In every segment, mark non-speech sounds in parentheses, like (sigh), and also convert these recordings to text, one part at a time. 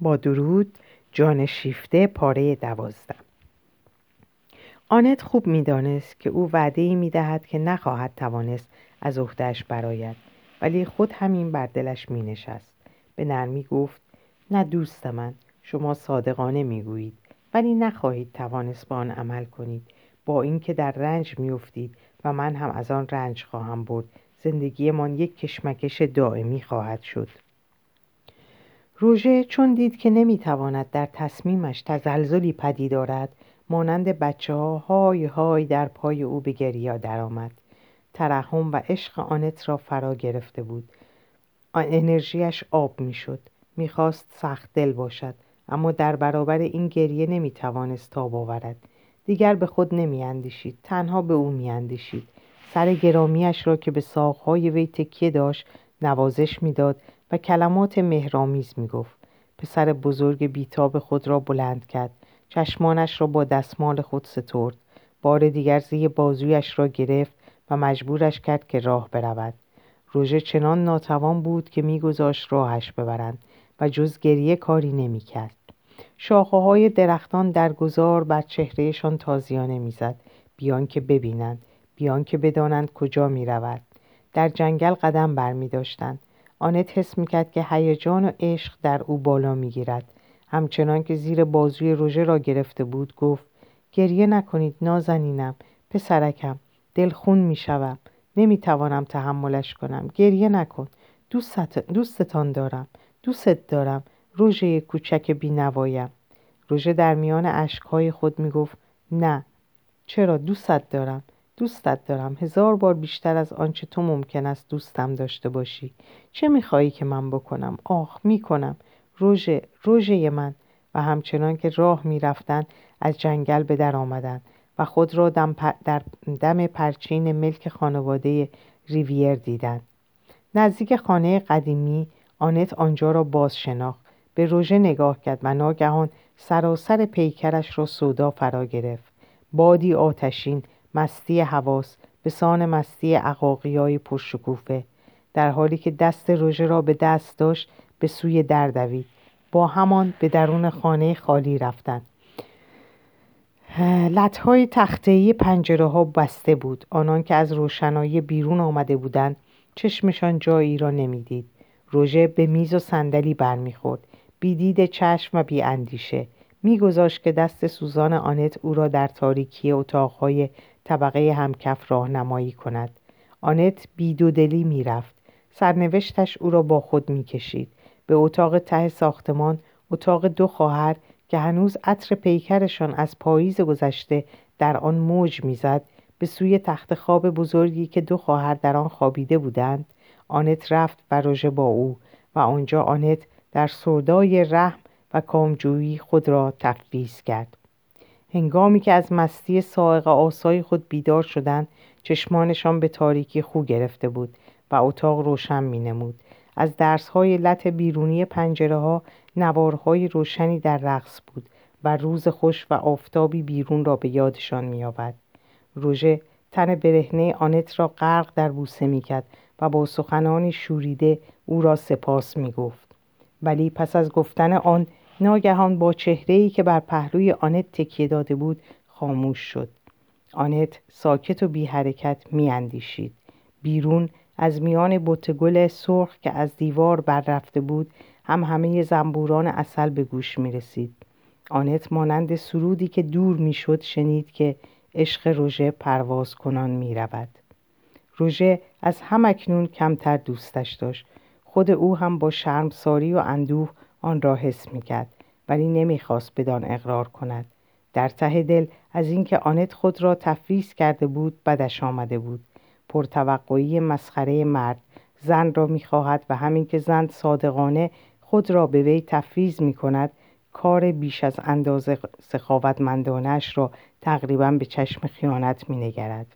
با درود جان شیفته پاره دوازده آنت خوب می‌دانست که او وعده ای می دهد که نخواهد توانست از عهدهش برآید ولی خود همین بر دلش می نشست به نرمی گفت نه دوست من شما صادقانه می گویید ولی نخواهید توانست با آن عمل کنید. با اینکه در رنج میافتید و من هم از آن رنج خواهم برد زندگیمان یک کشمکش دائمی خواهد شد. روژه چون دید که نمی‌تواند در تصمیمش تزلزلی پدید آرد مانند بچه ها های های در پای او به گریا درآمد. ترحم و عشق آنت را فرا گرفته بود. آن انرژیش آب می‌شد. می‌خواست سخت دل باشد اما در برابر این گریه نمی‌توانست تاب آورد. دیگر به خود نمیاندیشید تنها به او میاندیشید. سر گرامیش را که به ساقهای وی تکیه داشت نوازش می‌داد و کلمات مهرامیز می‌گفت. پسر بزرگ بیتاب خود را بلند کرد. چشمانش را با دستمال خود سترد. بار دیگر زی بازویش را گرفت و مجبورش کرد که راه برود. روژه چنان ناتوان بود که میگذاشت راهش ببرند و جز گریه کاری نمی‌کرد. شاخه های درختان در گذار بر چهرهشان تازیانه می‌زد. بیان که ببینند. بیان که بدانند کجا می رود. در جنگل قدم بر می داشتند. آنت حس می کرد که هیجان و عشق در او بالا می گیرد. همچنان که زیر بازوی روژه را گرفته بود گفت گریه نکنید نازنینم پسرکم دل خون می شوم نمی توانم تحملش کنم. گریه نکن. دوست دوستتان دارم. دوستت دارم. روژه کوچک بینوایم روژه در میان اشکهای خود می گفت نه. چرا؟ دوستت دارم. دوستت دارم. هزار بار بیشتر از آنچه تو ممکن است دوستم داشته باشی. چه می‌خواهی که من بکنم؟ آخ می‌کنم. روژه روژه من. و همچنان که راه می‌رفتند از جنگل به در آمدند و خود را دم در دم پرچین ملک خانواده ریویر دیدند نزدیک خانه قدیمی آنت آنجا را باز شناخت به روژه نگاه کرد و ناگهان سراسر پیکرش را سودا فرا گرفت. بادی آتشین مستی حواس به سان مستی عقاقی های پرشکوفه در حالی که دست روژه را به دست داشت به سوی در دوید. با همان به درون خانه خالی رفتند لطهای تختهی پنجره ها بسته بود. آنان که از روشنایی بیرون آمده بودند چشمشان جایی را نمی‌دید. روژه به میز و صندلی برمیخورد. بیدید چشم و بی اندیشه. میگذاشت که دست سوزان آنت او را در تاریکی اتاقهای طبقه همکف راهنمایی کند. آنت بیدودلی می‌رفت. سرنوشتش او را با خود می‌کشید. به اتاق ته ساختمان اتاق دو خواهر که هنوز عطر پیکرشان از پاییز گذشته در آن موج می‌زد به سوی تخت خواب بزرگی که دو خواهر در آن خوابیده بودند آنت رفت و روژه با او و آنجا آنت در سودای رحم و کامجویی خود را تفویض کرد. هنگامی که از مستی سائق آسای خود بیدار شدند چشمانشان به تاریکی خو گرفته بود و اتاق روشن می نمود. از درسهای لط بیرونی پنجره ها نوارهای روشنی در رقص بود و روز خوش و آفتابی بیرون را به یادشان می آورد. روژه تن برهنه آنت را غرق در بوسه می کرد و با سخنانی شوریده او را سپاس می گفت. ولی پس از گفتن آن ناگهان با چهره‌ای که بر پهلوی آنت تکیه داده بود خاموش شد آنت ساکت و بی حرکت می اندیشید. بیرون از میان بوتگل سرخ که از دیوار بر رفته بود هم همه زنبوران اصل به گوش می رسید. آنت مانند سرودی که دور می شد شنید که عشق روژه پرواز کنان می رود. روژه از همکنون کمتر دوستش داشت. خود او هم با شرمساری و اندوه آن را حس می کرد ولی نمی‌خواست بدان اقرار کند در ته دل از اینکه آنت خود را تفویض کرده بود بدش آمده بود پرتوقعی مسخره مرد زن را می‌خواهد و همین که زن صادقانه خود را به وی تفویض می کند کار بیش از اندازه سخاوتمندانش را تقریبا به چشم خیانت می نگرد.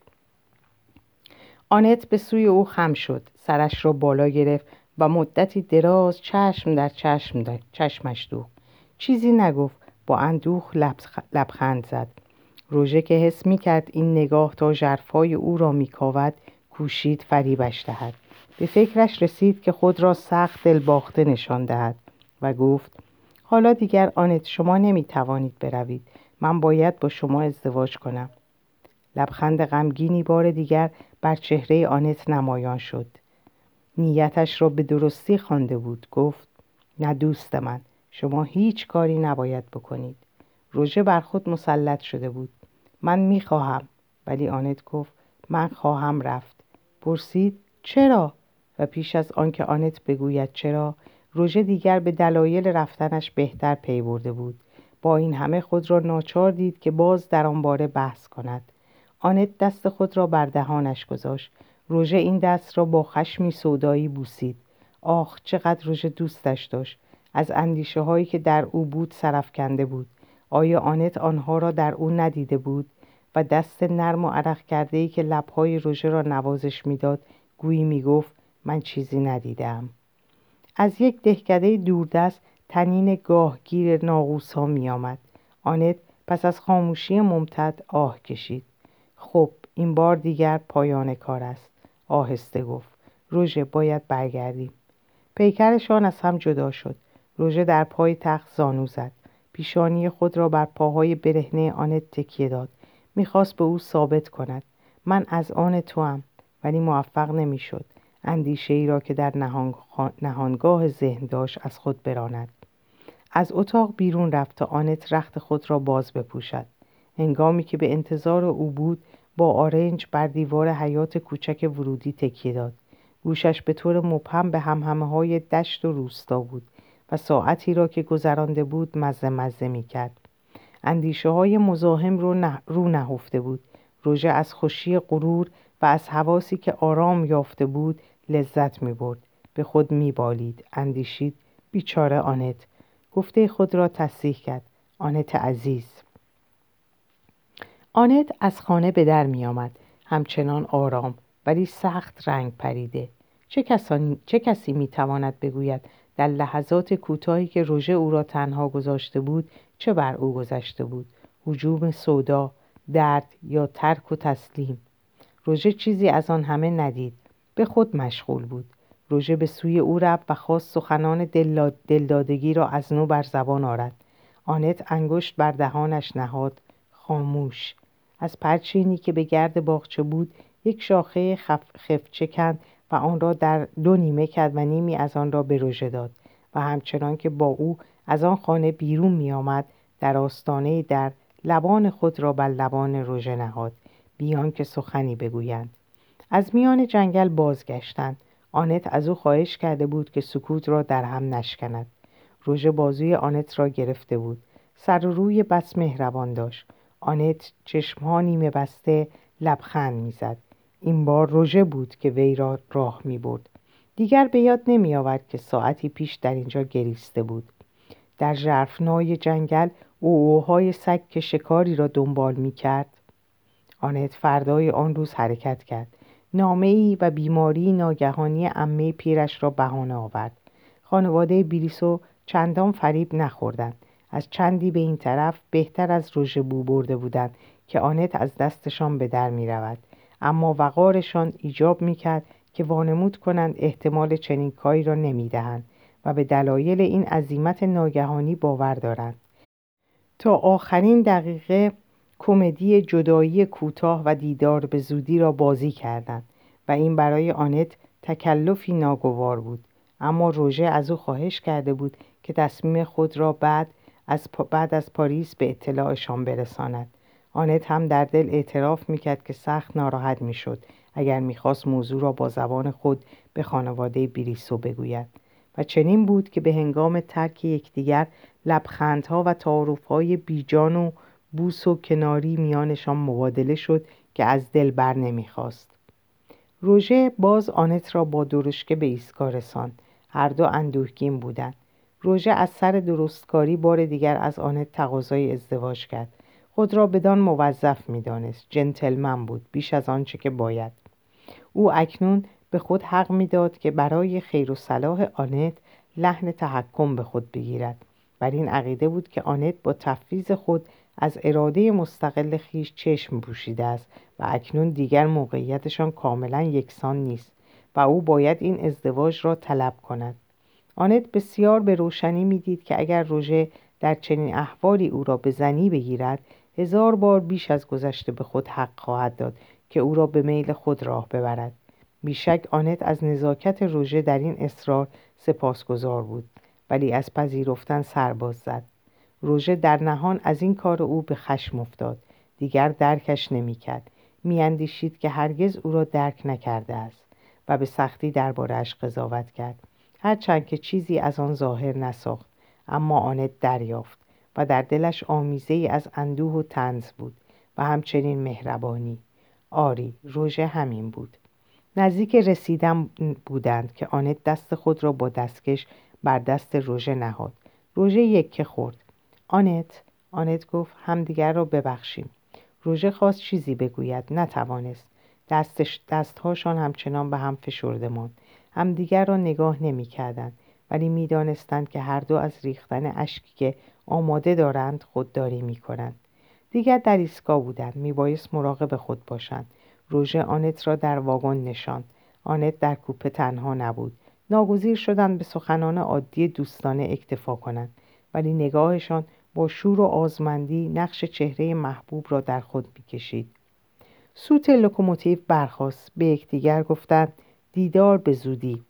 آنت به سوی او خم شد سرش را بالا گرفت و مدتی دراز چشم در چشم داد. چشمش دوخت. چیزی نگفت. با اندوخ لبخند زد. روژه که حس می کرد این نگاه تا جرفای او را می کاود کوشید فریبش دهد. به فکرش رسید که خود را سخت دلباخته نشان دهد و گفت حالا دیگر آنت شما نمی توانید بروید. من باید با شما ازدواج کنم. لبخند غمگینی بار دیگر بر چهره آنت نمایان شد. نیتش را به درستی خوانده بود. گفت نه دوست من شما هیچ کاری نباید بکنید. روژه بر خود مسلط شده بود. من می‌خواهم. ولی آنت گفت من خواهم رفت. پرسید چرا؟ و پیش از آنکه آنت بگوید چرا روژه دیگر به دلایل رفتنش بهتر پی برده بود. با این همه خود را ناچار دید که باز در آن باره بحث کند. آنت دست خود را بر دهانش گذاشت. روژه این دست را با خشمی سودایی بوسید. آخ چقدر روژه دوستش داشت. از اندیشه هایی که در او بود کنده بود. آیا آنت آنها را در او ندیده بود؟ و دست نرم و عرق کرده ای که لبهای روژه را نوازش می‌داد گویی می‌گفت من چیزی ندیدم از یک دهکده دوردست تنین گاهگیر ناغوس ها می آمد. آنت پس از خاموشی ممتد آه کشید. خب این بار دیگر پایان کار است. آهسته گفت. روژه باید برگردیم. پیکرشان از هم جدا شد. روژه در پای تخت زانو زد. پیشانی خود را بر پاهای برهنه آنت تکیه داد. می‌خواست به او ثابت کند. من از آن تو هم ولی موفق نمی‌شد. اندیشه ای را که در نهانگاه ذهن داشت از خود براند. از اتاق بیرون رفت تا آنت رخت خود را باز بپوشد. هنگامی که به انتظار او بود با آرنج بر دیوار حیات کوچک ورودی تکیه داد گوشش به طور مبهم به همهمه های دشت و روستا بود و ساعتی را که گذرانده بود مزه مزه می کرد. اندیشه های مزاحم رو, نه، رو نهفته بود. روژه از خوشی غرور و از حواسی که آرام یافته بود لذت می برد. به خود می بالید. اندیشید بیچاره آنت. گفته خود را تصحیح کرد. آنت عزیز. آنت از خانه به در می آمد. همچنان آرام ولی سخت رنگ پریده. چه, کسانی، چه کسی می تواند بگوید در لحظات کوتاهی که روژه او را تنها گذاشته بود چه بر او گذشته بود؟ حجوم سودا درد یا ترک و تسلیم؟ روژه چیزی از آن همه ندید. به خود مشغول بود. روژه به سوی او رفت و خواست سخنان دلدادگی را از نو بر زبان آرد. آنت انگشت بر دهانش نهاد. خاموش. از پرچینی که به گرد باغچه بود یک شاخه خف خفچه کند و آن را در دو نیمه کرد و نیمی از آن را به روژه داد و همچنان که با او از آن خانه بیرون می آمد در آستانه در لبان خود را بر لبان روژه نهاد بیان که سخنی بگویند. از میان جنگل بازگشتند. آنت از او خواهش کرده بود که سکوت را در هم نشکند. روژه بازوی آنت را گرفته بود. سر و روی بس مهربان داشت. آنت چشمها نیمه بسته لبخند می‌زد این بار روژه بود که وی را راه می برد. دیگر به یاد نمی آورد که ساعتی پیش در اینجا گریسته بود. در جرفنای جنگل اوهای سگ که شکاری را دنبال می کرد. آنت فردای آن روز حرکت کرد. نامه ای و بیماری ناگهانی امه پیرش را بهانه آورد. خانواده بیلیسو چندان فریب نخوردند. از چندی به این طرف بهتر از روژه بو برده بودند که آنت از دستشان به در می رود. اما وقارشان ایجاب می‌کرد که وانمود کنند احتمال چنین کاری را نمی‌دهند و به دلایل این عظیمت ناگهانی باور دارند تا آخرین دقیقه کمدی جدایی کوتاه و دیدار به زودی را بازی کردند و این برای آنت تکلفی ناگوار بود اما روژه از او خواهش کرده بود که تصمیم خود را بعد از, بعد از پاریس به اطلاعشان برساند. آنت هم در دل اعتراف می‌کرد که سخت ناراحت می‌شد اگر می‌خواست موضوع را با زبان خود به خانواده بریسو بگوید. و چنین بود که به هنگام ترک یکدیگر لبخندها و تعارفهای بیجان و بوس و کناری میانشان مبادله شد که از دل بر نمی‌خواست. روژه باز آنت را با درشکه به ایستگاه رساند. هر دو اندوهگین بودند. روژه از سر درستکاری بار دیگر از آنت تقاضای ازدواج کرد. خود را بدان موظف می‌دانست. جنتلمن بود بیش از آنچه که باید. او اکنون به خود حق می‌داد که برای خیر و صلاح آنت لحن تحکم به خود بگیرد. بر این عقیده بود که آنت با تفویض خود از اراده مستقل خیش چشم پوشیده است و اکنون دیگر موقعیتشان کاملا یکسان نیست و او باید این ازدواج را طلب کند. آنت بسیار به روشنی می‌دید که اگر روژه در چنین احوالی او را به زنی بگیرد هزار بار بیش از گذشته به خود حق خواهد داد که او را به میل خود راه ببرد. بیشک آنت از نزاکت روژه در این اصرار سپاسگزار بود ولی از پذیرفتن سرباز زد. روژه در نهان از این کار او به خشم افتاد. دیگر درکش نمی‌کرد. میاندیشید که هرگز او را درک نکرده است و به سختی دربارهاش قضاوت کرد. هرچند که چیزی از آن ظاهر نساخت اما آنت دریافت و در دلش آمیزه ای از اندوه و تنز بود و همچنین مهربانی. آری روژه همین بود. نزدیک رسیدن بودند که آنت دست خود را با دستکش بر دست روژه نهاد. روژه یکه خورد. آنت آنت گفت همدیگر را ببخشیم. روژه خواست چیزی بگوید نتوانست. دستش دستهاشان همچنان به هم فشرده ماند. همدیگر را نگاه نمی‌کردند ولی می‌دانستند که هر دو از ریختن اشکی که آماده دارند خودداری می‌کنند. دیگر در ایستگاه بودند میبایست مراقب خود باشند. روژه آنت را در واگن نشاند. آنت در کوپه تنها نبود. ناگزیر شدند به سخنان عادی دوستانه اکتفا کنند ولی نگاهشان با شور و آزمندی نقش چهره محبوب را در خود می‌کشید. سوت لوکوموتیو برخاست. به یکدیگر گفتند دیدار به زودی.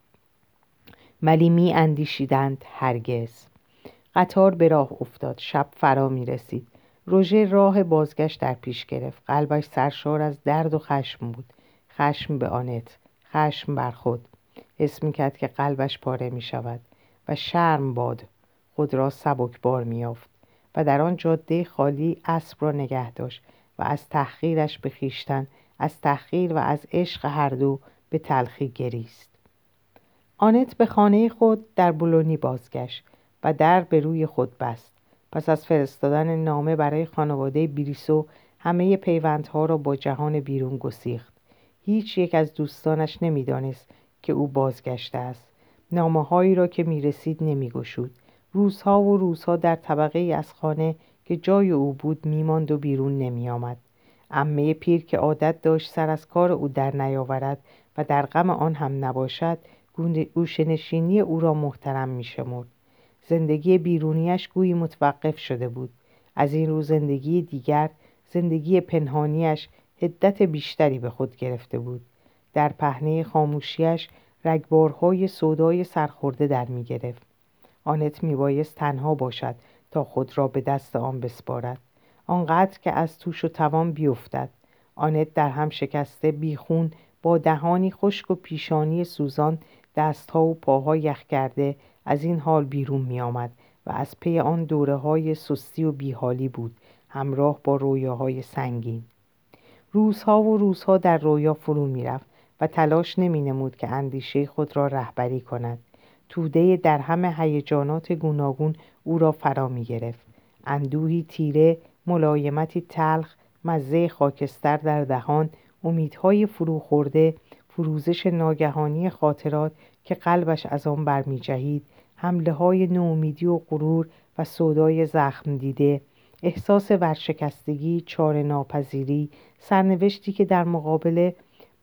ولی می اندیشیدند هرگز. قطار به راه افتاد. شب فرا می رسید. روژه راه بازگشت در پیش گرفت. قلبش سرشار از درد و خشم بود. خشم به آنت. خشم بر خود. حس می کرد که قلبش پاره می شود و شرم باد. خود را سبکبار می یافت و در آن جاده خالی اسب را نگه داشت و از تحقیرش به خیشتن از تحقیر و از عشق هر دو به تلخی گریست. آنت به خانه خود در بولونی بازگشت و در به روی خود بست. پس از فرستادن نامه برای خانواده بریسو همه پیوندها را با جهان بیرون گسیخت. هیچ یک از دوستانش نمی‌دانست که او بازگشته است. نامه هایی را که می‌رسید نمیگشود. روزها و روزها در طبقه ای از خانه که جای او بود میماند و بیرون نمیآمد. عمه پیر که عادت داشت سر از کار او در نیاورد و در غم آن هم نباشد گوشنشینی او را محترم میشمرد. زندگی بیرونیش گویی متوقف شده بود. از این رو زندگی دیگر زندگی پنهانیش هدت بیشتری به خود گرفته بود. در پهنه خاموشیش رگبارهای سودای سرخورده در می گرفت. آنت می بایست تنها باشد تا خود را به دست آن بسپارد. آنقدر که از توش و توان بیفتد. آنت در هم شکسته بیخون با دهانی خشک و پیشانی سوزان دستها و پاها یخ کرده از این حال بیرون می آمد و از پی آن دوره های سستی و بیحالی بود همراه با رویاهای سنگین. روزها و روزها در رویا فرو می رفت و تلاش نمی نمود که اندیشه خود را رهبری کند. توده در همه هیجانات گوناگون او را فرا می گرفت اندوهی تیره ملایمتی تلخ مزه خاکستر در دهان امیدهای فرو خورده فروزش ناگهانی خاطرات که قلبش از آن برمی جهید حمله های نومیدی و غرور و صدای زخم دیده احساس ورشکستگی چار ناپذیری سرنوشتی که در مقابله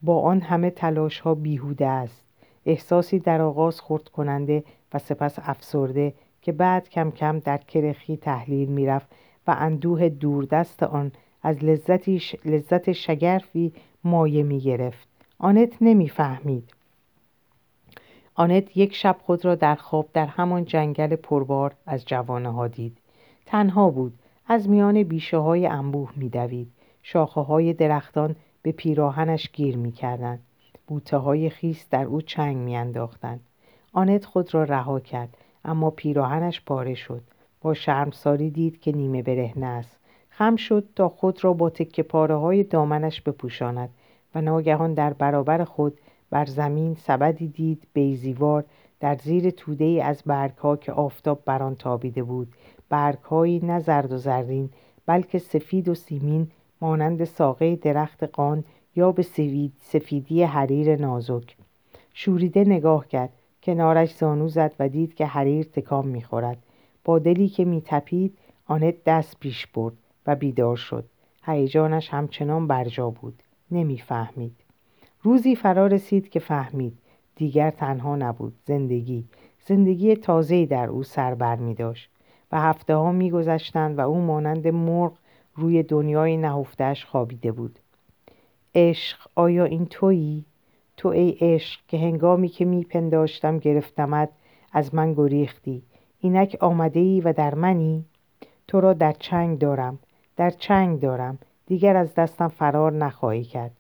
با آن همه تلاش ها بیهوده است. احساسی در آغاز خورد کننده و سپس افسرده که بعد کم کم در کرخی تحلیل می‌رفت و اندوه دوردست آن از لذت شگرفی مایه می گرفت. آنت نمی‌فهمید آنت یک شب خود را در خواب در همان جنگل پربار از جوانه ها دید. تنها بود. از میان بیشه های انبوه میدوید شاخه های درختان به پیراهنش گیر می‌کردند بوته های خیس در او چنگ میانداختند آنت خود را رها کرد اما پیراهنش پاره شد. با شرمساری دید که نیمه برهنه است. خم شد تا خود را با تکه پاره های دامنش بپوشاند و ناگهان در برابر خود بر زمین سبدی دید بیزیوار در زیر توده ای از برگها که آفتاب بر آن تابیده بود. برگهایی نه زرد و زرین بلکه سفید و سیمین مانند ساقه درخت قان یا به سفیدی حریر نازک. شوریده نگاه کرد. کنارش زانو زد و دید که حریر تکام می‌خورد. با دلی که میتپید آنت دست پیش برد. و بیدار شد. هیجانش همچنان برجا بود. نمی‌فهمید. روزی فرا رسید که فهمید. دیگر تنها نبود. زندگی. زندگی تازه‌ای در او سر بر می داشت. و هفته ها می گذشتند و او مانند مرغ روی دنیای نهفتش خوابیده بود. عشق آیا این تویی؟ تو ای عشق که هنگامی که میپنداشتم گرفتمت از من گریختی. اینک آمده ای و در منی؟ تو را در چنگ دارم. در چنگ دارم. دیگر از دستم فرار نخواهی کرد.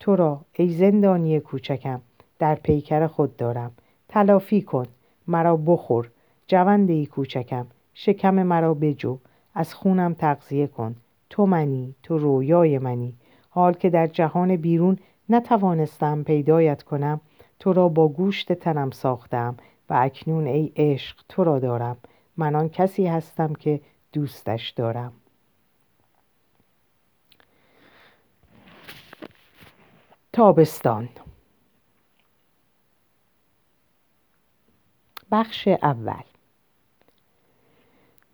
تو را ای زندانی کوچکم در پیکر خود دارم. تلافی کن مرا بخور. جونده ای کوچکم شکم مرا بجو. از خونم تغذیه کن. تو منی تو رویای منی. حال که در جهان بیرون نتوانستم پیدایت کنم تو را با گوشت تنم ساختم و اکنون ای عشق تو را دارم. من آن کسی هستم که دوستش دارم. تابستان. بخش اول.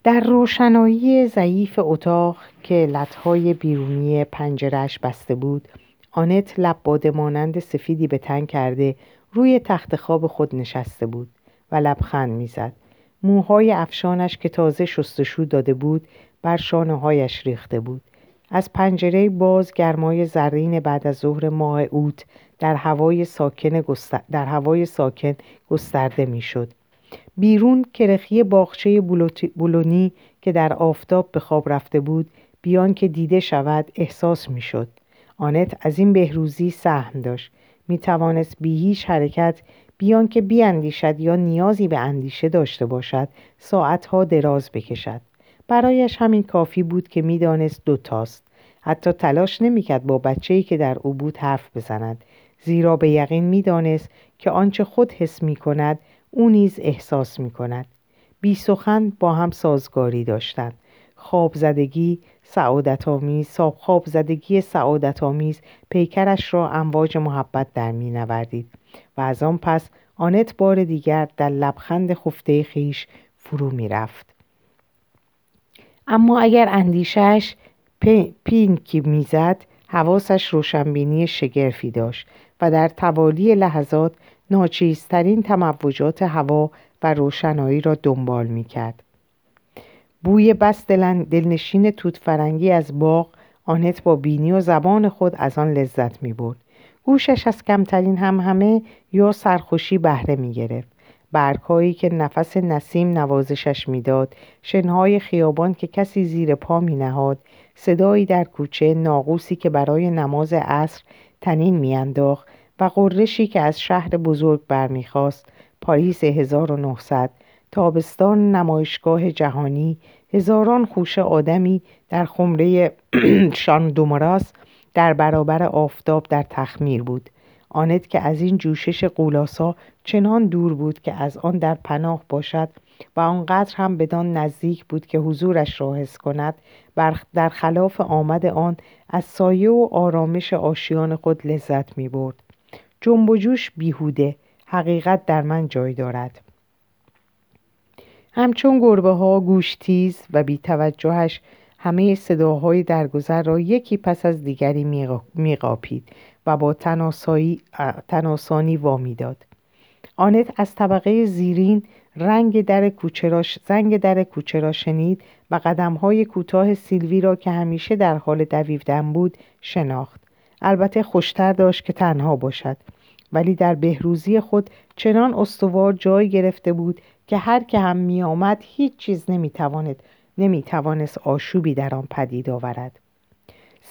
در روشنایی ضعیف اتاق که لطهای بیرونی پنجرش بسته بود آنت لب مانند سفیدی به تنگ کرده روی تخت خواب خود نشسته بود و لبخند می‌زد. موهای افشانش که تازه شستشو داده بود بر شانه هایش ریخته بود. از پنجره باز گرمای زرین بعد از ظهر ماه اوت در هوای ساکن, در هوای ساکن گسترده می‌شد. بیرون کرخی باغچه بولونی که در آفتاب به خواب رفته بود بیان که دیده شود احساس می‌شد. آنت از این بهروزی سهم داشت می توانست بی هیچ حرکت بیان که بیاندیشد یا نیازی به اندیشه داشته باشد ساعتها دراز بکشد برایش همین کافی بود که می‌دانست دوتاست حتی تلاش نمی‌کرد با بچه‌ای که در او بود حرف بزند. زیرا به یقین می‌دانست که آنچه خود حس می کند او نیز احساس می کند بی سخن با هم سازگاری داشتند. خواب زدگی سعادت آمیز خواب زدگی سعادت آمیز پیکرش را امواج محبت در می نوردید و از آن پس آنت بار دیگر در لبخند خفته خیش فرو می رفت. اما اگر اندیشش پینکی می‌زد حواسش روشنبینی شگرفی داشت و در توالی لحظات ناچیزترین تموجات هوا و روشنایی را دنبال می کرد. بوی بس دلنشین توت فرنگی از باغ آنت با بینی و زبان خود از آن لذت می برد. گوشش از کمترین هم همه یا سرخوشی بهره می گرفت. برگهایی که نفس نسیم نوازشش می‌داد شنهای خیابان که کسی زیر پا می نهاد صدایی در کوچه ناقوسی که برای نماز عصر تنین میانداخت و قرشی که از شهر بزرگ برمیخواست پاریس 1900 تابستان نمایشگاه جهانی هزاران خوش آدمی در خمره (clears throat) شان دومراس در برابر آفتاب در تخمیر بود. آنت که از این جوشش قولاسا چنان دور بود که از آن در پناه باشد و آنقدر هم بدان نزدیک بود که حضورش را حس کند در خلاف آمد آن از سایه و آرامش آشیان خود لذت می برد جنب و جوش بیهوده حقیقت در من جای دارد. همچون گربه ها گوش تیز و بی توجهش همه صداهای درگذر را یکی پس از دیگری میقاپید. و با تناسانی وامی داد آنت از طبقه زیرین رنگ در کوچه را زنگ در کوچه را شنید و قدمهای کوتاه سیلوی را که همیشه در حال دویدن بود شناخت. البته خوشتر داشت که تنها باشد. ولی در بهروزی خود چنان استوار جای گرفته بود که هر که هم می آمد هیچ چیز نمی, تواند نمی توانست آشوبی در آن پدید آورد.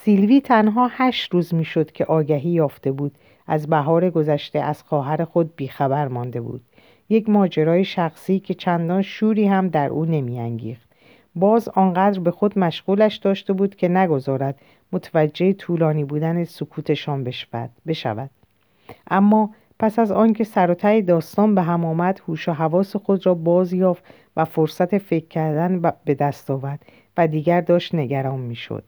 سیلوی تنها هشت روز می شد که آگهی یافته بود. از بهار گذشته از خواهر خود بیخبر مانده بود. یک ماجرای شخصی که چندان شوری هم در او نمیانگیخت. باز آنقدر به خود مشغولش داشته بود که نگذارد متوجه طولانی بودن سکوتشان بشود اما پس از آنکه سر داستان به هم آمد هوش و حواس خود را باز یافت و فرصت فکر کردن به دست آورد و دیگر داشت نگران می‌شد.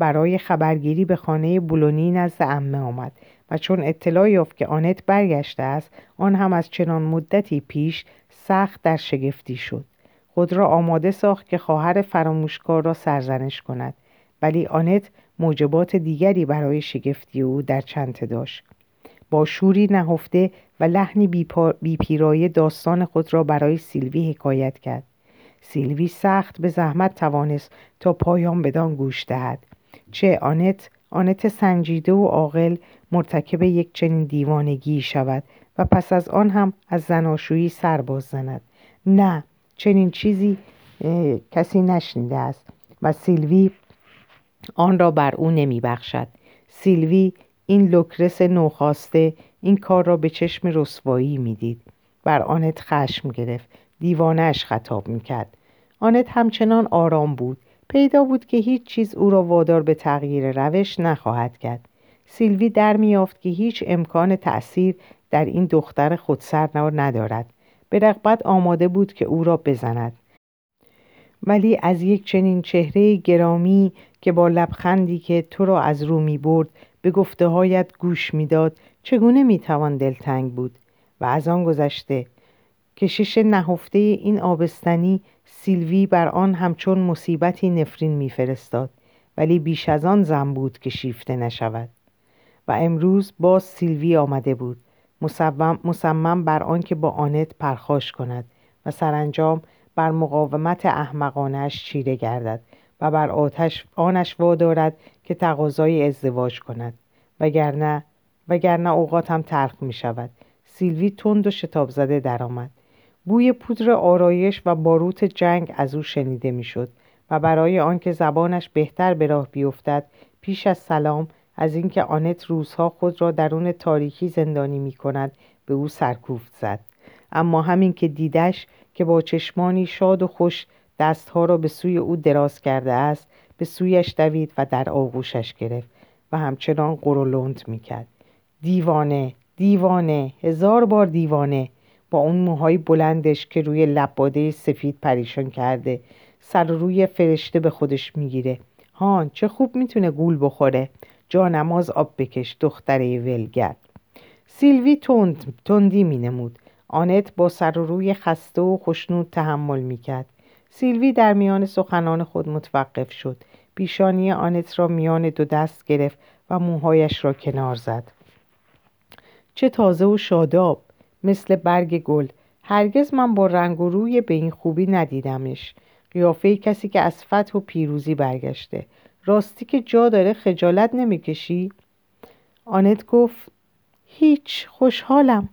برای خبرگیری به خانه بولونی نزد عمه آمد و چون اطلاع یافت که آنت برگشته است آن هم از چنان مدتی پیش سخت در شگفتی شد. خود را آماده ساخت که خواهر فراموشکار را سرزنش کند ولی آنت موجبات دیگری برای شگفتی او در چنته داشت. با شوری نهفته و لحنی بیپیرایه داستان خود را برای سیلوی حکایت کرد. سیلوی سخت به زحمت توانست تا پایان بدان گوش دهد. چه آنت آنت سنجیده و عاقل مرتکب یک چنین دیوانگی شود و پس از آن هم از زناشویی سر باز زند. نه چنین چیزی کسی نشنیده است و سیلوی آن را بر او نمی بخشد. سیلوی این لوکرس نوخواسته این کار را به چشم رسوایی می‌دید بر آنت خشم گرفت. دیوانش خطاب می‌کرد آنت همچنان آرام بود. پیدا بود که هیچ چیز او را وادار به تغییر روش نخواهد کرد. سیلوی در میافت که هیچ امکان تأثیر در این دختر خودسر ندارد. به رغبت آماده بود که او را بزند. ولی از یک چنین چهره گرامی که با لبخندی که تو را از رو می برد به گفته هایت گوش می‌داد چگونه می‌توان دلتنگ بود؟ و از آن گذشته کشش نهفته این آبستنی سیلوی بر آن همچون مصیبتی نفرین میفرستاد ولی بیش از آن زن بود که شیفته نشود. و امروز باز سیلوی آمده بود مصمم بر آنکه با آنت پرخاش کند و سرانجام بر مقاومت احمقانش چیره گردد و بر آتش آنش وادارد که تقاضای ازدواج کند. وگرنه وگرنه اوقاتم تلخ می شود سیلوی تند و شتاب زده درآمد. بوی پودر آرایش و باروت جنگ از او شنیده می‌شد و برای آنکه زبانش بهتر به راه بیفتد پیش از سلام از اینکه آنت روزها خود را درون تاریکی زندانی می کند به او سرکوفت زد. اما همین که دیدش که با چشمانی شاد و خوش دستها را به سوی او دراز کرده است به سویش دوید و در آغوشش گرفت و همچنان قرولند می‌کرد. دیوانه دیوانه هزار بار دیوانه! با اون موهای بلندش که روی لباده سفید پریشان کرده سر روی فرشته به خودش می‌گیره. هان چه خوب می‌تونه گول بخوره. جا نماز آب بکش دختره ولگرد. سیلوی تند تندی مینمود. آنت با سر و روی خسته و خشنود تحمل می‌کرد. سیلوی در میان سخنان خود متوقف شد. پیشانی آنت را میان دو دست گرفت و موهایش را کنار زد. چه تازه و شاداب! مثل برگ گل. هرگز من با رنگ و روی به این خوبی ندیدمش. قیافه کسی که از فتح و پیروزی برگشته. راستی که جا داره خجالت نمی‌کشی؟ آنت گفت هیچ خوشحالم.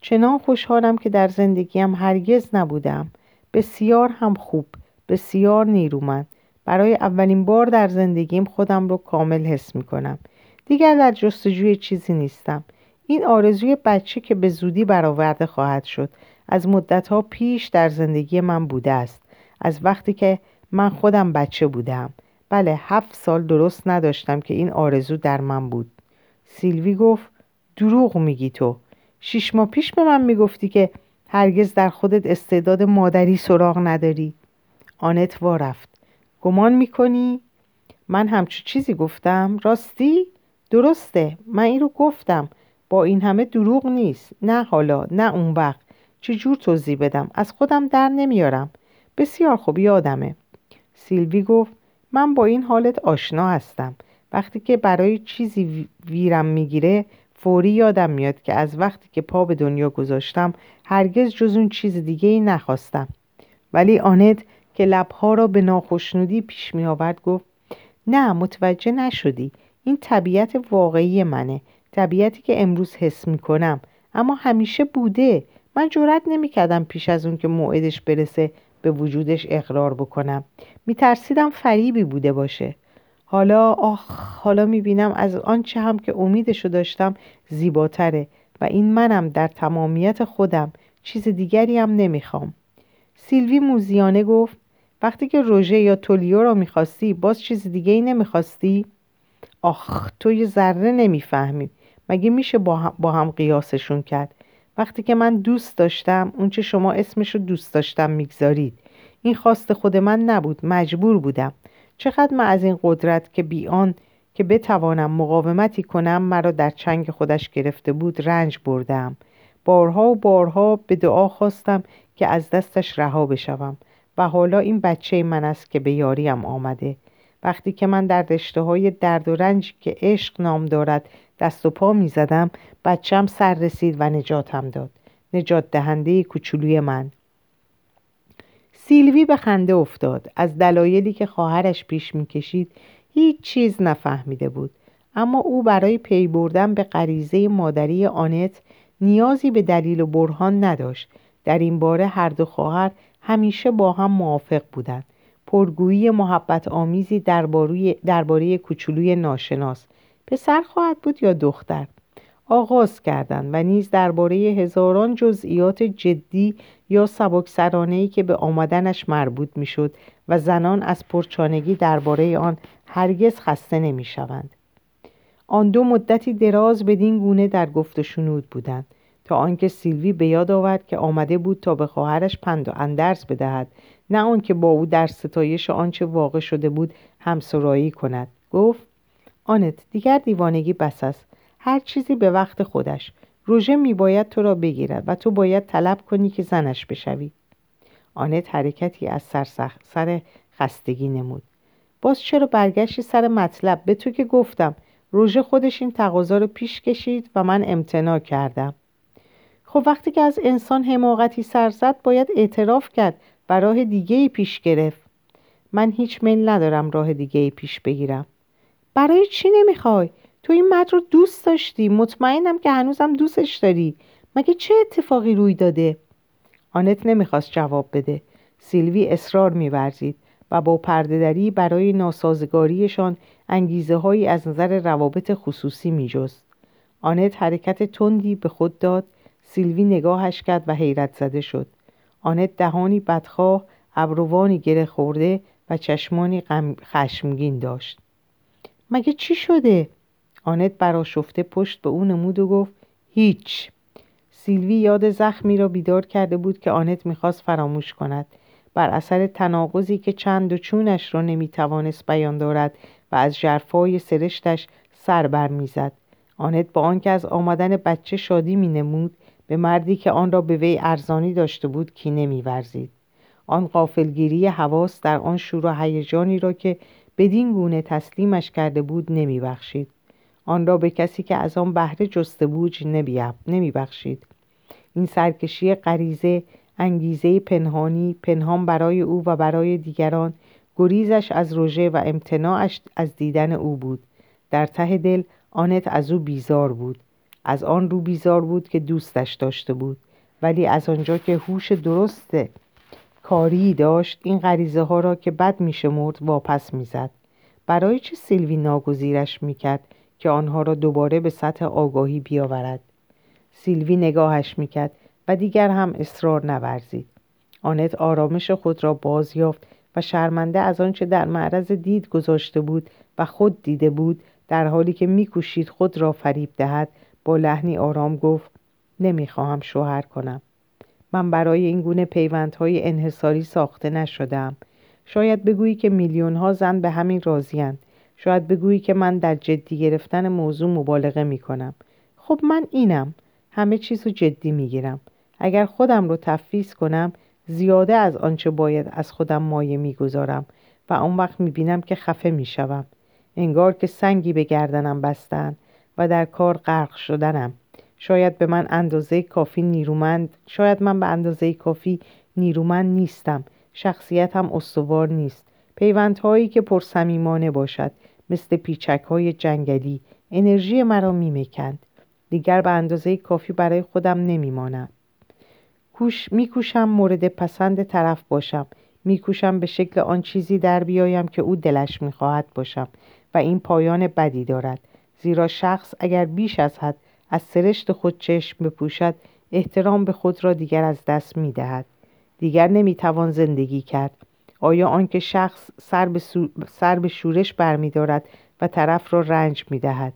چنان خوشحالم که در زندگیم هرگز نبودم. بسیار هم خوب بسیار نیرومند. برای اولین بار در زندگیم خودم رو کامل حس می کنم دیگر در جستجوی چیزی نیستم. این آرزوی بچه که به زودی برآورده خواهد شد. از مدتها پیش در زندگی من بوده است. از وقتی که من خودم بچه بودم. بله هفت سال درست نداشتم که این آرزو در من بود. سیلوی گفت دروغ میگی تو. شیش ماه پیش به من می‌گفتی که هرگز در خودت استعداد مادری سراغ نداری. آنت رفت. گمان می‌کنی؟ من همچو چیزی گفتم؟ راستی؟ درسته. من این رو گفتم. با این همه دروغ نیست. نه حالا نه اون وقت. چجور توضیح بدم؟ از خودم در نمیارم. بسیار خوب یادمه. سیلوی گفت من با این حالت آشنا هستم. وقتی که برای چیزی ویرم می‌گیره فوری یادم میاد که از وقتی که پا به دنیا گذاشتم هرگز جز اون چیز دیگه ای نخواستم. ولی آنت که لبها را به ناخشنودی پیش می آورد گفت نه متوجه نشدی. این طبیعت واقعی منه. طبیعتی که امروز حس می کنم اما همیشه بوده. من جرات نمی کردم پیش از اون که موعدش برسه به وجودش اقرار بکنم. می ترسیدم فریبی بوده باشه. حالا آخ حالا می بینم از آنچه هم که امیدشو داشتم زیباتره و این منم در تمامیت خودم. چیز دیگری هم نمی‌خوام. سیلوی موزیانه گفت وقتی که روژه یا تولیو را می‌خواستی باز چیز دیگه ای نمی‌خواستی؟ آخ تو یه ذره نمی‌فهمی. مگه میشه با هم, با هم قیاسشون کرد؟ وقتی که من دوست داشتم اونچه شما اسمشو دوست داشتم می‌گذارید. این خواست خود من نبود مجبور بودم. چقدر من از این قدرت که بیان که بتوانم مقاومتی کنم مرا در چنگ خودش گرفته بود رنج بردم. بارها و بارها به دعا خواستم که از دستش رها بشوم. و حالا این بچه من است که به یاریم آمده. وقتی که من در رشته های درد و رنج که عشق نام دارد دست و پا می زدم بچم سر رسید و نجاتم داد. نجات دهنده کوچولوی من. سیلوی به خنده افتاد. از دلایلی که خواهرش پیش می‌کشید هیچ چیز نفهمیده بود. اما او برای پی بردن به غریزه مادری آنت نیازی به دلیل و برهان نداشت. در این باره هر دو خواهر همیشه با هم موافق بودند. پرگویی محبت آمیزی درباره کوچولوی ناشناس. پسر خواهد بود یا دختر. آغاز کردند و نیز درباره هزاران جزئیات جدی یا سبکسرانه‌ای که به آمدنش مربوط می‌شد و زنان از پرچانگی درباره آن هرگز خسته نمی‌شوند. آن دو مدتی دراز بدین گونه در گفت و شنود بودند تا آنکه سیلوی به یاد آورد که آمده بود تا به خواهرش پند و اندرز بدهد. نه آنکه با او در ستایش آنچه واقع شده بود همسرایی کند. گفت آنت دیگر دیوانگی بس است. هر چیزی به وقت خودش. روژه میباید تو را بگیرد و تو باید طلب کنی که زنش بشوی. آنت حرکتی از سر, سر خستگی نمود. باز چرا برگشتی سر مطلب؟ به تو که گفتم. روژه خودش این تقاضا رو پیش کشید و من امتناع کردم. خب وقتی که از انسان حماقتی سر زد باید اعتراف کرد و راه دیگه ای پیش گرفت. من هیچ میل ندارم راه دیگه ای پیش بگیرم. برای چی نمی‌خوای؟ تو این مرد رو دوست داشتی. مطمئنم که هنوزم دوستش داری. مگه چه اتفاقی روی داده؟ آنت نمی‌خواست جواب بده. سیلوی اصرار میورزید و با پردهدری برای ناسازگاریشان انگیزه هایی از نظر روابط خصوصی میجست. آنت حرکت تندی به خود داد. سیلوی نگاهش کرد و حیرت زده شد. آنت دهانی بدخواه ابروانی گره خورده و چشمانی خشمگین داشت. مگه چی شده؟ آنت براشفته پشت به او نمود و گفت هیچ. سیلوی یاد زخمی را بیدار کرده بود که آنت می‌خواست فراموش کند. بر اثر تناقضی که چند و چونش را نمی‌توانست بیان دارد و از جرفای سرشتش سر بر می‌زد آنت با آنکه از آمدن بچه شادی مینمود به مردی که آن را به وی ارزانی داشته بود کینه میورزید آن قافلگیری حواس در آن شور و هیجانی را که بدین گونه تسلیمش کرده بود نمیبخشید. آن را به کسی که از آن بهره جسته بوج نمیبخشید. این سرکشی غریزه انگیزه پنهانی پنهان برای او و برای دیگران گریزش از روژه و امتناعش از دیدن او بود. در ته دل آنت از او بیزار بود. از آن رو بیزار بود که دوستش داشته بود. ولی از آنجا که هوش درست کاری داشت این غریزه ها را که بد میشمرد واپس می‌زد. برای چه سیلوی ناگزیرش می‌کرد که آنها را دوباره به سطح آگاهی بیاورد؟ سیلوی نگاهش می‌کرد و دیگر هم اصرار نورزید. آنت آرامش خود را باز یافت و شرمنده از آنچه در معرض دید گذاشته بود و خود دیده بود در حالی که میکوشید خود را فریب دهد با لحنی آرام گفت نمی‌خواهم شوهر کنم. من برای این گونه پیوندهای انحصاری ساخته نشدم. شاید بگویی که میلیون ها زن به همین راضیند شاید بگویی که من در جدی گرفتن موضوع مبالغه می کنم خب من اینم. همه چیز رو جدی می گیرم اگر خودم رو تفویض کنم زیاده از آنچه باید از خودم مایه می‌گذارم و اون وقت می بینم که خفه می شوم. انگار که سنگی به گردنم بستن و در کار غرق شدنم. شاید به من اندازه کافی نیرومند شاید من به اندازه کافی نیرومند نیستم. شخصیتم استوار نیست. پیوندهایی که پرسمیمانه باشد مثل پیچک های جنگلی انرژی مرا میمکند. دیگر به اندازه کافی برای خودم نمیمانم. کوش میکوشم مورد پسند طرف باشم. میکوشم به شکل آن چیزی در بیایم که او دلش می‌خواهد باشم و این پایان بدی دارد. زیرا شخص اگر بیش از حد از سرشت خود چشم بپوشد احترام به خود را دیگر از دست می‌دهد. دیگر نمی‌توان زندگی کرد. آیا آنکه شخص سر به, سر به شورش برمیدارد و طرف را رنج می‌دهد؟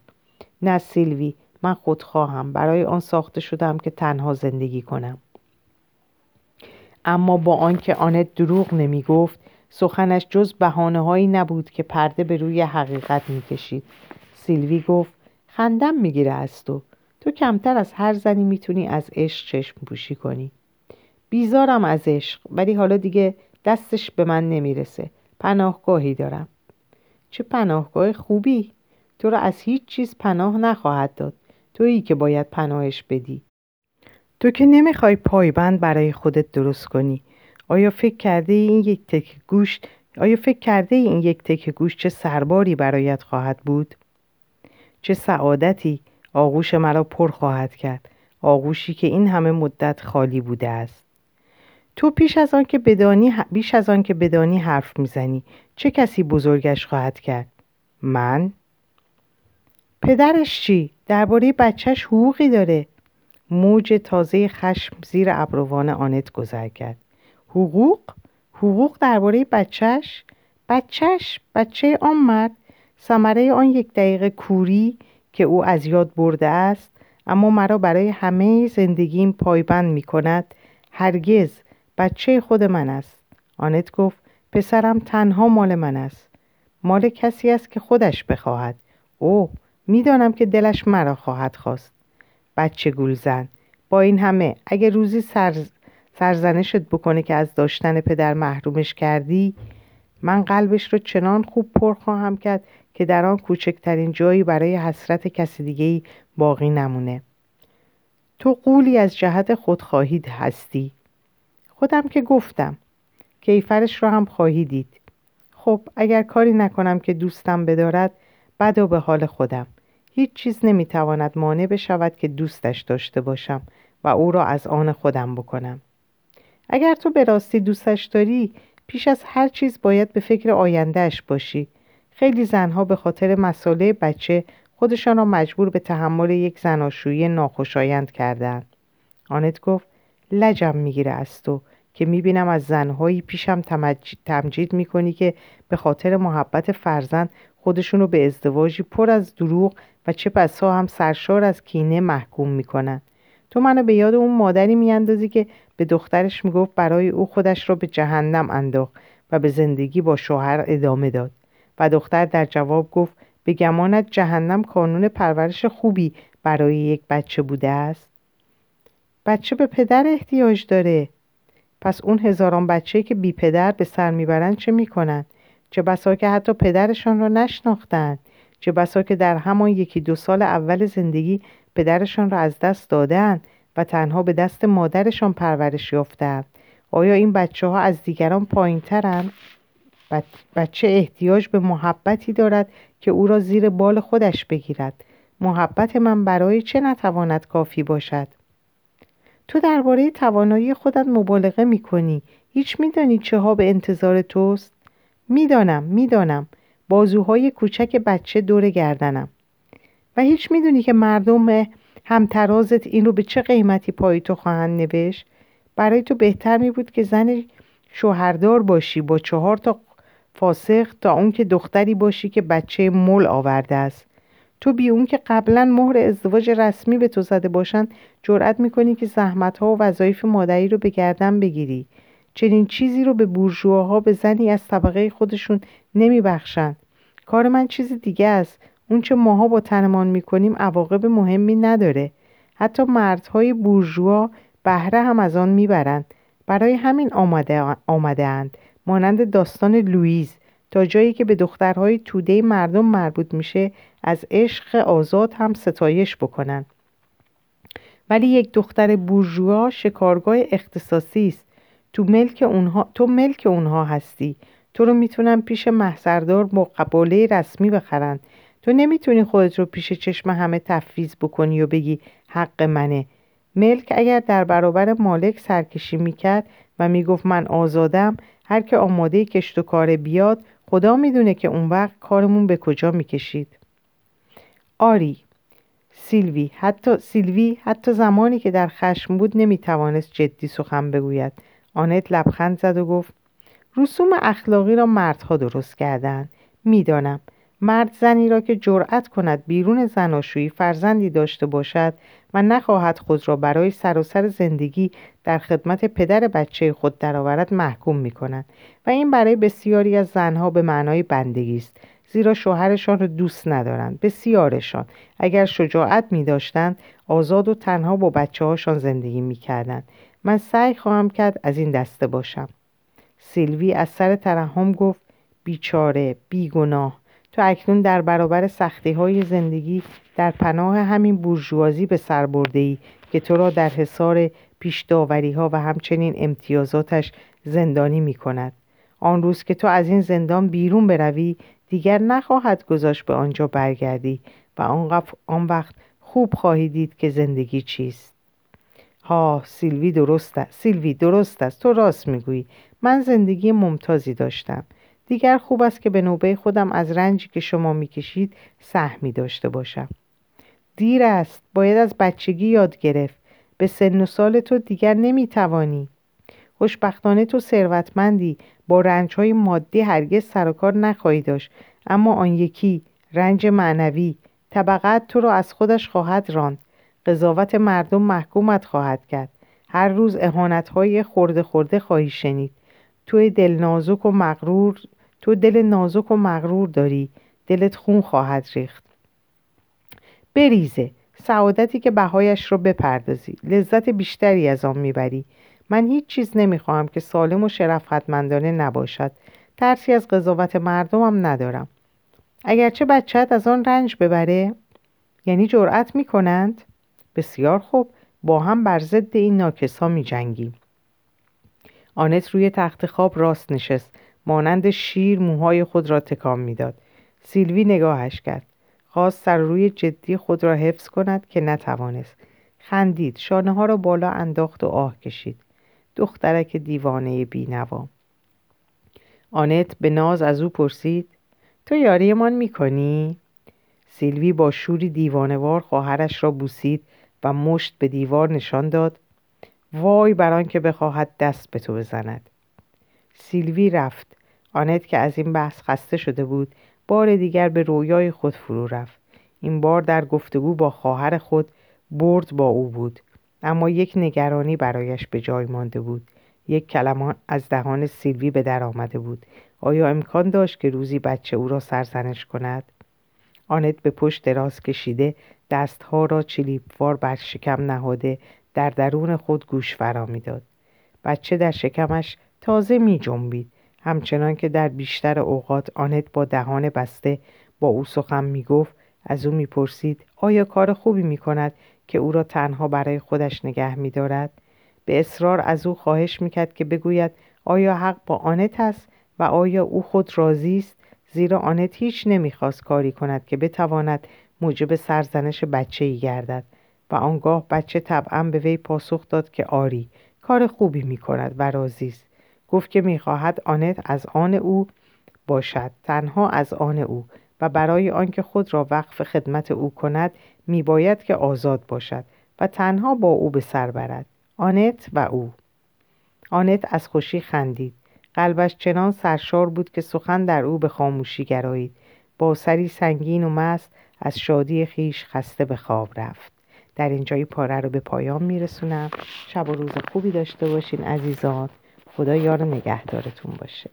نه سیلوی من خودخواهم برای آن ساخته شدم که تنها زندگی کنم. اما با آنکه آنت دروغ نمی گفت سخنش جز بحانه هایی نبود که پرده به روی حقیقت می‌کشید. سیلوی گفت خندم می‌گیره از تو. تو کمتر از هر زنی می‌تونی از عشق چشم پوشی کنی. بیزارم از عشق ولی حالا دیگه دستش به من نمی‌رسه. پناهگاهی دارم. چه پناهگاه خوبی؟ تو را از هیچ چیز پناه نخواهد داد. تویی که باید پناهش بدی. تو که نمی‌خوای پایبند برای خودت درست کنی. آیا فکر کرده این یک تک گوش آیا فکر کرده این یک تک گوش چه سرباری برایت خواهد بود؟ چه سعادتی؟ آغوش مرا پر خواهد کرد. آغوشی که این همه مدت خالی بوده است. تو پیش از آن که بدانی بیش از آن که بدانی حرف می‌زنی چه کسی بزرگش خواهد کرد؟ من؟ پدرش چی؟ درباره بچهش حقوقی داره. موج تازه خشم زیر ابروان آنت گذر کرد. حقوق؟ حقوق درباره بچهش؟ بچهش بچه آن مرد. ثمره آن یک دقیقه کوری که او از یاد برده است اما مرا برای همه زندگیم پایبند می کند هرگز بچه خود من است. آنت گفت پسرم تنها مال من است. مال کسی است که خودش بخواهد. او می‌دانم که دلش مرا خواهد خواست. بچه گولزن با این همه اگه روزی سر... سرزنشت بکنه که از داشتن پدر محرومش کردی من قلبش رو چنان خوب پر خواهم کرد که در آن کوچکترین جایی برای حسرت کسی دیگه باقی نمونه. تو قولی از جهت خودخواهی هستی. خودم که گفتم کیفرش رو هم خواهی دید. خب اگر کاری نکنم که دوستم بدارد بد و به حال خودم. هیچ چیز نمی‌تواند مانع بشود که دوستش داشته باشم و او را از آن خودم بکنم. اگر تو به راستی دوستش داری پیش از هر چیز باید به فکر آیندهش باشی. خیلی زنها به خاطر مساله بچه خودشان را مجبور به تحمل یک زناشویی ناخوشایند کردند. آنت گفت لجم می‌گیره از تو که می‌بینم از زنهایی پیشم تمجید می‌کنی که به خاطر محبت فرزند خودشونو به ازدواجی پر از دروغ و چه بسا هم سرشار از کینه محکوم می‌کنن. تو منو به یاد اون مادری میاندازی که به دخترش می‌گفت برای او خودش را به جهنم انداخت و به زندگی با شوهر ادامه داد. و دختر در جواب گفت به گمانت جهنم کانون پرورش خوبی برای یک بچه بوده است؟ بچه به پدر احتیاج داره. پس اون هزاران بچه که بی پدر به سر می‌برند چه می‌کنند چه بسا که حتی پدرشان را نشناختند چه بسا که در همان یکی دو سال اول زندگی پدرشان را از دست دادند و تنها به دست مادرشان پرورش یافتند آیا این بچه ها از دیگران پایین ترند؟ بچه احتیاج به محبتی دارد که او را زیر بال خودش بگیرد. محبت من برای چه نتواند کافی باشد؟ تو درباره توانایی خودت مبالغه می کنی هیچ میدانی چه ها به انتظار توست؟ می‌دانم می‌دانم. بازوهای کوچک بچه دور گردنم. و هیچ می‌دونی که مردم همترازت این رو به چه قیمتی پای تو خواهند نوشت؟ برای تو بهتر می بود که زن شوهردار باشی با چهار تا فاسق تا اون که دختری باشی که بچه مل آورده است. تو بی اون که قبلا مهر ازدواج رسمی به تو زده باشند جرأت می‌کنی که زحمت ها و وظایف مادری رو به گردن بگیری. چنین چیزی رو به بورژواها به زنی از طبقه خودشون نمیبخشند کار من چیز دیگه است. اون چه ماها با تنمان می‌کنیم عواقب مهمی نداره. حتی مردهای بورژوا بهره هم از آن می‌برند. برای همین آمده, آمده اند. مانند داستان لویز تا جایی که به دخترهای توده مردم مربوط میشه از عشق آزاد هم ستایش بکنن. ولی یک دختر بورژوا شکارگاه اختصاصی است. تو ملک اونها تو ملک اونها هستی. تو رو می‌تونن پیش محصردار با قباله رسمی بخرن. تو نمی‌تونی خودت رو پیش چشم همه تفویض بکنی و بگی حق منه. ملک اگر در برابر مالک سرکشی می‌کرد و می‌گفت من آزادم هر که آماده کشت و کار بیاد خدا می‌دونه که اون وقت کارمون به کجا می‌کشید. آری سیلوی حتی سیلوی حتی زمانی که در خشم بود نمی‌توانست جدی سخن بگوید. آنت لبخند زد و گفت رسوم اخلاقی را مردها درست کردند. می‌دانم مرد زنی را که جرأت کند بیرون زناشویی فرزندی داشته باشد و نخواهد خود را برای سراسر سر زندگی در خدمت پدر بچه خود درآورد محکوم می کند و این برای بسیاری از زنها به معنای بندگی است زیرا شوهرشان را دوست ندارند بسیارشان. اگر شجاعت می داشتند آزاد و تنها با بچه هاشان زندگی می کردند من سعی خواهم کرد از این دسته باشم. سیلوی از سر ترحم گفت بیچاره بیگناه. تو اکنون در برابر سختی های زندگی در پناه همین بورژوازی به سر برده ای که تو را در حصار پیش داوری ها و همچنین امتیازاتش زندانی می کند. آن روز که تو از این زندان بیرون بروی دیگر نخواهد گذاشت به آنجا برگردی و آن وقت خوب خواهی دید که زندگی چیست. ها سیلوی درست است. سیلوی درست است. تو راست می‌گویی. من زندگی ممتازی داشتم. دیگر خوب است که به نوبه خودم از رنجی که شما می‌کشید سهمی داشته باشم. دیر است. باید از بچگی یاد گرفت. به سن و سال تو دیگر نمی‌توانی. خوشبختانه تو ثروتمندی. با رنجهای مادی هرگز سر و کار نخواهی داشت. اما آن یکی رنج معنوی طبقت تو را از خودش خواهد راند. قضاوت مردم محکومت خواهد کرد. هر روز اهانتهای خورده خورده خواهی شنید. توی دل نازک و مغرور تو دل نازک و مغرور داری. دلت خون خواهد ریخت. بریزه. سعادتی که بهایش رو بپردازی. لذت بیشتری از آن می‌بری. من هیچ چیز نمی‌خواهم که سالم و شرفت نباشد. ترسی از قضاوت مردمم ندارم. اگرچه بچهت از آن رنج ببره. یعنی جرأت می‌کنند؟ بسیار خوب. با هم بر ضد این ناکس ها می جنگیم. آنت روی تخت خواب راست نشست. مانند شیر موهای خود را تکان می‌داد. سیلوی نگاهش کرد. خواست سر روی جدی خود را حفظ کند که نتوانست. خندید. شانه ها را بالا انداخت و آه کشید. دخترک دیوانه بینوا. آنت به ناز از او پرسید. تو یاریمان می‌کنی؟ سیلوی با شوری دیوانوار خواهرش را بوسید و مشت به دیوار نشان داد. وای بر که بخواهد دست به تو بزند. سیلوی رفت. آنت که از این بحث خسته شده بود بار دیگر به رویای خود فرو رفت. این بار در گفتگو با خواهر خود برد با او بود. اما یک نگرانی برایش به جای مانده بود. یک کلمه از دهان سیلوی به در آمده بود. آیا امکان داشت که روزی بچه او را سرزنش کند؟ آنت به پشت دراز کشیده دستها را چلیپوار بر شکم نهاده در درون خود گوش فرا می‌داد. بچه در شکمش تازه می جنبید. همچنان که در بیشتر اوقات آنت با دهان بسته با او سخن می گفت از او می‌پرسید آیا کار خوبی می کند که او را تنها برای خودش نگه می دارد؟ به اصرار از او خواهش می‌کرد که بگوید آیا حق با آنت است و آیا او خود راضی است؟ زیرا آنت هیچ نمی‌خواست کاری کند که بتواند موجب سرزنش بچه ای گردد. و آنگاه بچه طبعا به وی پاسخ داد که آری کار خوبی می کند و راضی است. گفت که می‌خواهد آنت از آن او باشد تنها از آن او و برای آنکه خود را وقف خدمت او کند میباید که آزاد باشد و تنها با او به سر برد. آنت و او. آنت از خوشی خندید. قلبش چنان سرشار بود که سخن در او به خاموشی گرایید. با سری سنگین و مست از شادی خیش خسته به خواب رفت. در اینجای پاره رو به پایان میرسونم. شب و روز خوبی داشته باشین عزیزان. خدا یار نگهدارتون باشه.